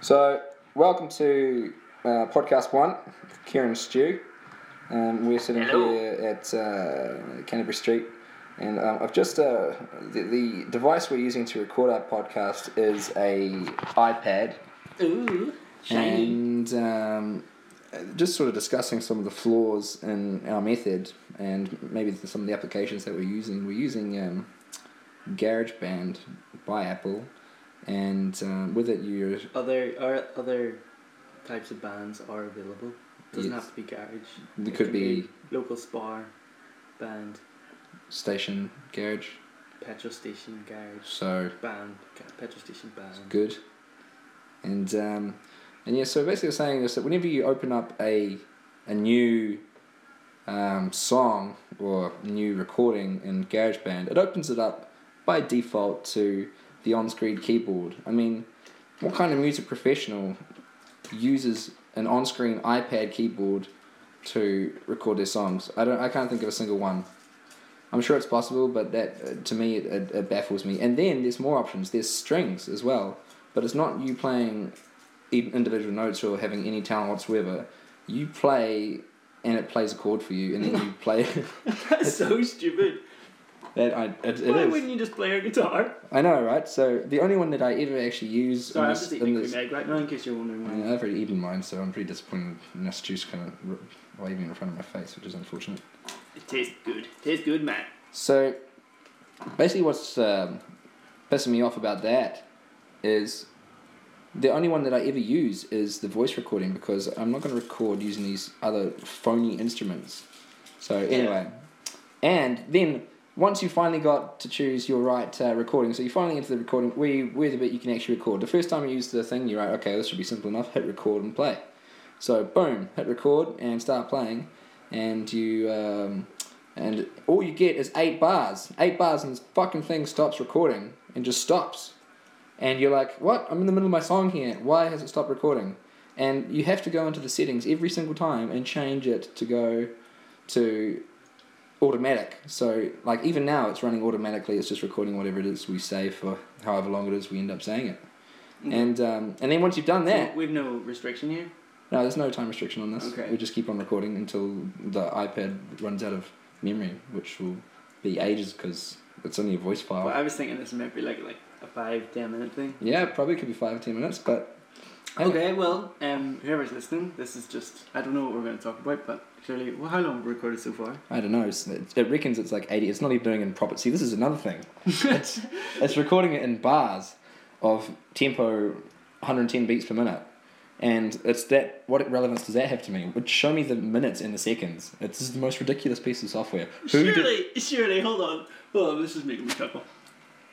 So, welcome to uh, podcast one, Kieran Stu. Um, we're sitting Hello. here at uh, Canterbury Street, and um, I've just uh, the, the device we're using to record our podcast is a iPad, Ooh, shiny. and um, just sort of discussing some of the flaws in our method and maybe some of the applications that we're using. We're using um, GarageBand by Apple, and um, with it you're Other are other types of bands are available. Doesn't Yes. have to be garage. There It could can be- local spar, band, station garage, petrol station, garage, so band, petrol station, band. good. And um, and yeah, so basically I'm saying is that whenever you open up a a new um, song or new recording in GarageBand, it opens it up by default to the on-screen keyboard. I mean, what kind of music professional uses an on-screen iPad keyboard to record their songs? I don't. I can't think of a single one. I'm sure it's possible, but that uh, to me it, it, it baffles me. And then there's more options. There's strings as well, but it's not you playing individual notes or having any talent whatsoever. You play, and it plays a chord for you, and then you play. That's so stupid. That I it, it Why is. wouldn't you just play a guitar? I know, right? So the only one that I ever actually use Sorry, in I'm this, just eating this egg right now in case you're wondering I why. mean, I've already eaten mine, so I'm pretty disappointed. And this juice kind of waving in front of my face, which is unfortunate. It tastes good. tastes good, man. So, basically, what's um, pissing me off about that is the only one that I ever use is the voice recording because I'm not going to record using these other phony instruments. So, anyway, and then once you finally got to choose your right uh, recording, so you finally get to the recording we where the bit you can actually record. The first time you use the thing, you're like, okay, this should be simple enough, hit record and play. So, boom, hit record and start playing, and you. Um, and all you get is eight bars. Eight bars, and this fucking thing stops recording and just stops. And you're like, what? I'm in the middle of my song here. Why has it stopped recording? And you have to go into the settings every single time and change it to go to automatic. So, like, even now it's running automatically. It's just recording whatever it is we say for however long it is we end up saying it. And um, and then once you've done that, We've no restriction here. no, there's no time restriction on this. Okay. We just keep on recording until the iPad runs out of memory, which will be ages because it's only a voice file. Well, I was thinking this might be like like a five ten minute thing. Yeah, probably could be five ten minutes, but. Okay, well, um, whoever's listening, this is just I don't know what we're going to talk about, but surely, well, how long have we recorded so far? I don't know. It's, it, it reckons it's like eighty. It's not even doing it in proper. See, this is another thing. it's it's recording it in bars of tempo, 110 beats per minute. And it's that. What relevance does that have to me? Would show me the minutes and the seconds. It's this is the most ridiculous piece of software. Who did- Surely, surely, hold on, hold on, this is making me chuckle.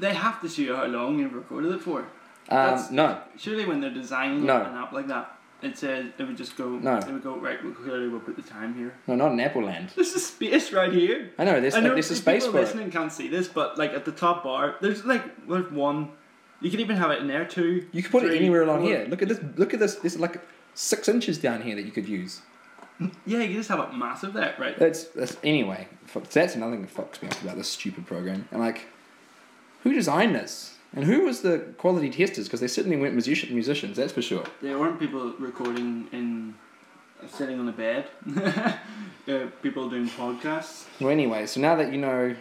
They have to show you how long you've recorded it for. Um, That's- no, Surely, when they're designing No. an app like that, it says it would just go. No. It would go right. Well, clearly, we'll put the time here. no, not in Apple Land. This is space right here. I know there's I know there's a people space for it. listening can't see this, but like at the top bar, there's like there's one. You can even have it in there too. You could put it anywhere along here. Look at this. Look at this. There's like six inches down here that you could use. Yeah, you just have it massive there, right? That's that's anyway. fuck- That's another thing that fucks me up about this stupid program. And like, who designed this? And who was the quality testers? Because they certainly weren't musician, musicians, that's for sure. There weren't people recording in sitting on a bed. uh, people doing podcasts. Well, anyway, so now that you know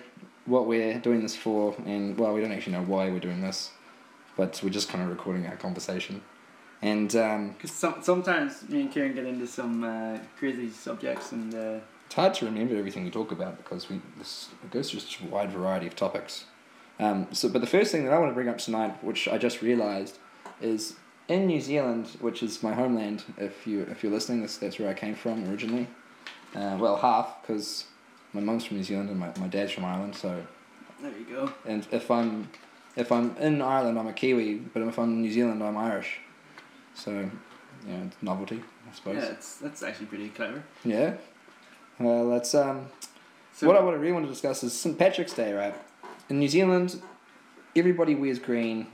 what we're doing this for, and well, we don't actually know why we're doing this, but we're just kind of recording our conversation. And um, Because some, sometimes me and Kieran get into some uh, crazy subjects and uh, it's hard to remember everything we talk about because we this it goes through such a wide variety of topics. Um, so, but the first thing that I want to bring up tonight, which I just realised, is in New Zealand, which is my homeland. If you if you're listening, that's that's where I came from originally. Uh, well, half because my mum's from New Zealand and my, my dad's from Ireland. So, there you go. and if I'm if I'm in Ireland, I'm a Kiwi, but if I'm in New Zealand, I'm Irish. So, you know, it's novelty, I suppose. Yeah, it's, that's actually pretty clever. Yeah. Well, that's um. So what I want to really want to discuss is St Patrick's Day, right? In New Zealand, everybody wears green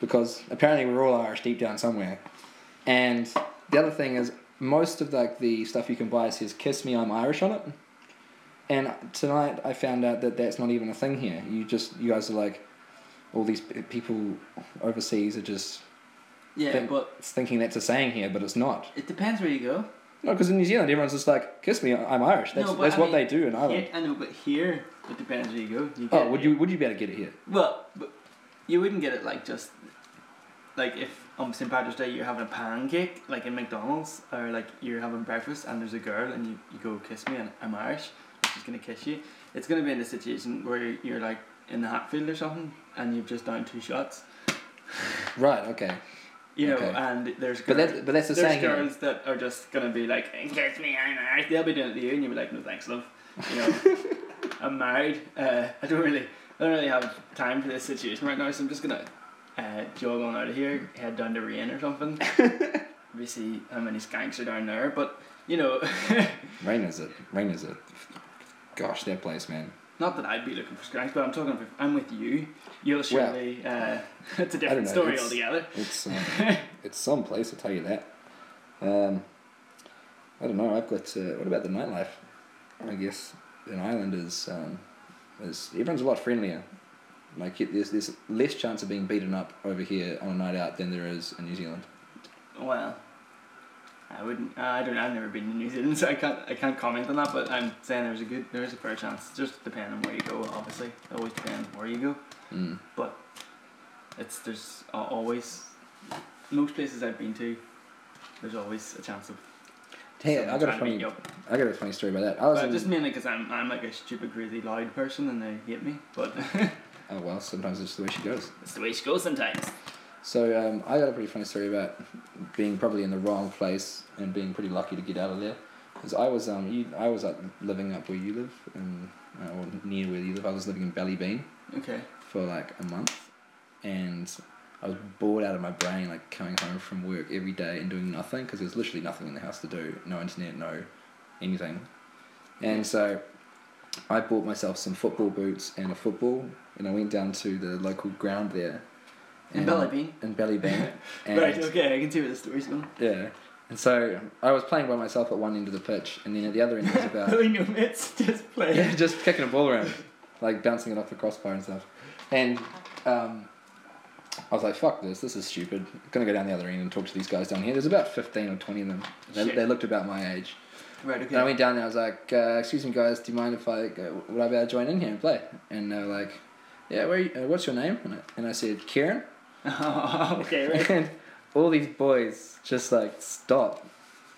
because apparently we're all Irish deep down somewhere. And the other thing is, most of like the stuff you can buy says "Kiss me, I'm Irish" on it. And tonight I found out that that's not even a thing here. You just you guys are like, all these people overseas are just Yeah, think, but thinking that's a saying here, but it's not. it depends where you go. No, because in New Zealand, everyone's just like, "Kiss me, I'm Irish." That's, No, that's I what mean, they do in Ireland. Here, I know, but here it depends where you go. You oh, would you would you be able to get it here? Well, but you wouldn't get it like just like if on St Patrick's Day you're having a pancake like in McDonald's or like you're having breakfast and there's a girl and you, you go kiss me and I'm Irish she's gonna kiss you. It's gonna be in a situation where you're like in the Hatfield or something and you've just down two shots. Right. Okay. You know, Okay. and there's But girls, that's but that's the there's saying. girls that are just gonna be like, kiss me, I'm Irish. They'll be doing it to you and you'll be like, no thanks, love. You know, I'm married. Uh, I don't really, I don't really have time for this situation right now, so I'm just gonna uh, jog on out of here, head down to Rain or something. we see how many skanks are down there, but you know, Rain is it? Rain is it? Gosh, that place, man. Not that I'd be looking for skanks, but I'm talking. If I'm with you, you'll surely. uh, it's a different know, story it's- altogether. It's um, it's some place. I'll tell you that. Um, I don't know. I've got. Uh, what about the nightlife? I guess in Ireland is um, is everyone's a lot friendlier. Like it- there's there's less chance of being beaten up over here on a night out than there is in New Zealand. Well, I wouldn't. Uh, I don't. I've never been to New Zealand, so I can't. I can't comment on that. But I'm saying there's a good. There's a fair chance. Just depending on where you go. Obviously, it always depends where you go. Mm. But it's there's always most places I've been to. There's always a chance of. Hey, I got a trying to beat funny. I got a funny story about that. I was in, just mainly because I'm I'm like a stupid, crazy, loud person, and they hate me. But oh well, sometimes it's the way she goes. it's the way she goes sometimes. So um, I got a pretty funny story about being probably in the wrong place and being pretty lucky to get out of there. Because I was um you, I was like living up where you live and uh, or near where you live. I was living in Ballybeen Okay. for like a month, and I was bored out of my brain, like coming home from work every day and doing nothing because there's literally nothing in the house to do. No internet, no anything. And so I bought myself some football boots and a football, and I went down to the local ground there. And-. In Ballybeen. and, Right. Okay. I can see where the story's going. Yeah. And so I was playing by myself at one end of the pitch, and then at the other end was about no mates, just playing. yeah, just kicking a ball around, like bouncing it off the crossbar and stuff. And um, I was like, "Fuck this! This is stupid." I'm gonna go down the other end and talk to these guys down here. There's about fifteen or twenty of them. They, Shit. they looked about my age. Right. Okay. And I went down there. I was like, uh, "Excuse me, guys. Do you mind if I go, would I be able to join in here and play?" And they were like, "Yeah. Where? You, uh, what's your name?" And I, and I said, "Kieran." okay. Right. And all these boys just like stopped.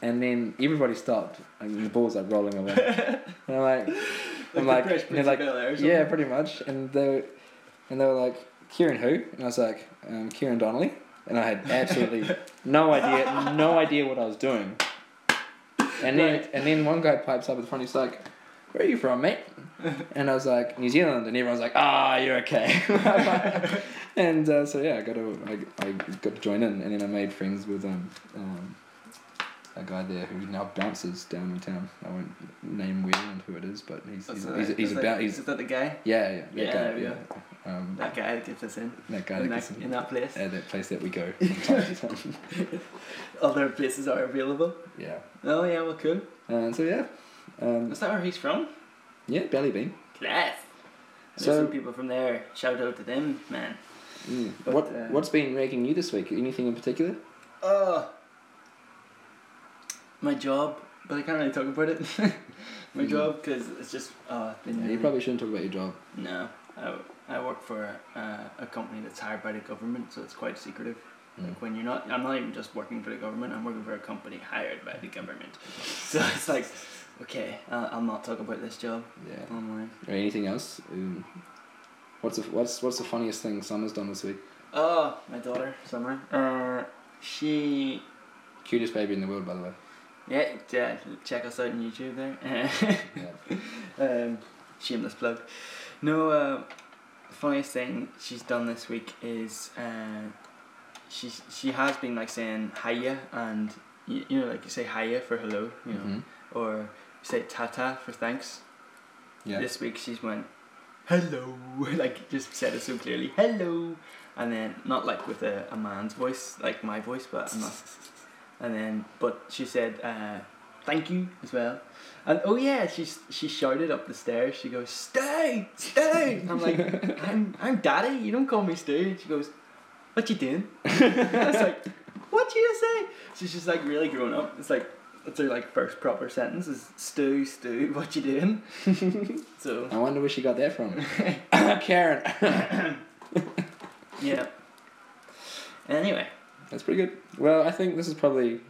And then everybody stopped. And the ball's like rolling away. and I'm like, I'm Like like, the and they're like, yeah, pretty much. And they, were, and they were like, Kieran who? And I was like, um, Kieran Donnelly. And I had absolutely no idea, no idea what I was doing. And then, Right. and then one guy pipes up at the front. He's like, "Where are you from, mate?" And I was like, "New Zealand." And everyone's like, "Ah, you're okay." and uh, so yeah, I got to I, I got to join in, and then I made friends with um, um a guy there who now bounces down in town. I won't name where and who it is, but he's he's, he's, he's Is about that- he's Is that the guy? yeah yeah that Yeah, guy, yeah. Um, That guy that gets us in. that guy in, that that, gets in that place. at that place that we go from time to time. Other places are available. yeah. Oh yeah, well cool. And so yeah, um, Is that where he's from? yeah, Ballybeen. Class. There's So- some people from there. Shout out to them, man. Mm. But, what uh, what's been making you this week? Anything in particular? Oh. My job, but I can't really talk about it. My Mm. job, because it's just uh, been Yeah, you probably shouldn't talk about your job. No, I, I work for uh, a company that's hired by the government, so it's quite secretive. Mm. Like when you're not, I'm not even just working for the government. I'm working for a company hired by the government. So it's like, okay, I'll, I'll not talk about this job Yeah. online. Or anything else? Um, what's the what's what's the funniest thing Summer's done this week? Oh, my daughter, Summer. Uh, she, Cutest baby in the world, by the way. yeah, yeah. Check us out on YouTube there. Yeah. um, shameless plug. No, uh, funniest thing she's done this week is uh, she's she has been like saying hiya and you, you know like you say hiya for hello, you know, Mhm. or say tata for thanks. Yeah. This week she's went hello, like just said it so clearly hello, and then not like with a, a man's voice like my voice, but I'm not. And then but she said uh, thank you as well. And oh yeah, she she shouted up the stairs. She goes, "Stay, stay!" I'm like, "I'm I'm daddy. You don't call me stay." She goes, "What you doing?" I was like, what you say? She's just like really grown up. It's like it's her like first proper sentence is Stu, Stu, what you doing? so I wonder where she got that from. Karen. yeah. Anyway, That's pretty good. Well, I think this is probably.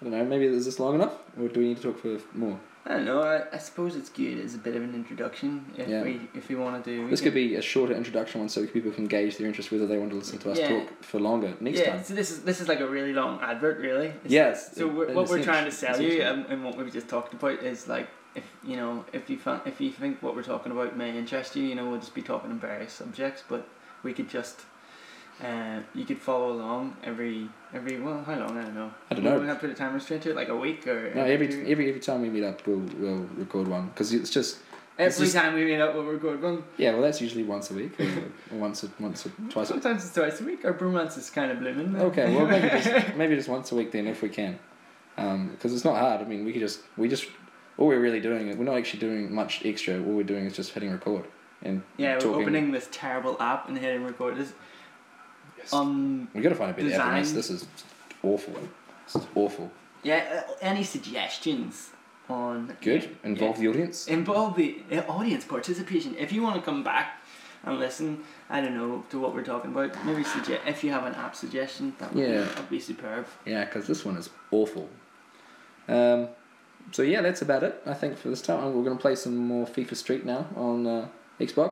I don't know. Maybe is this long enough, or do we need to talk for more? I don't know. I, I suppose it's good as a bit of an introduction if Yeah. we if we want to do. we This could be a shorter introduction one, so people can gauge their interest whether they want to listen to us Yeah. talk for longer next yeah, time. so this is this is like a really long advert, really. It's Yes, So we're, what we're trying to sell you, um, and what we've just talked about, is like if you know if you if you think what we're talking about may interest you, you know we'll just be talking on various subjects, but we could just. Uh, you could follow along every every well how long I don't know. I don't know. We're gonna put a timer straight to it like a week or No, every two- every every time we meet up, we'll we'll record one because it's just every it's just- time we meet up we'll record one. yeah. Well, that's usually once a week, or, or once or once or twice. A, Sometimes it's twice a week. Our bromance is kind of blooming. okay, well maybe just maybe just once a week then if we can, because it's not hard. I mean, we could just we just all we're really doing is we're not actually doing much extra. All we're doing is just hitting record and yeah, we're talking. opening this terrible app and hitting record. This Yes. um we got to find a better app than this. This is awful. This is awful. Yeah, uh, any suggestions on Good. yeah, Involve the audience. involve the uh, audience participation. If you want to come back and listen, I don't know to what we're talking about. Maybe suggest if you have an app suggestion, that would, Yeah. be, that'd be superb. Yeah, because this one is awful. Um, so yeah, that's about it. I think for this time, we're going to play some more FIFA Street now on uh, Xbox.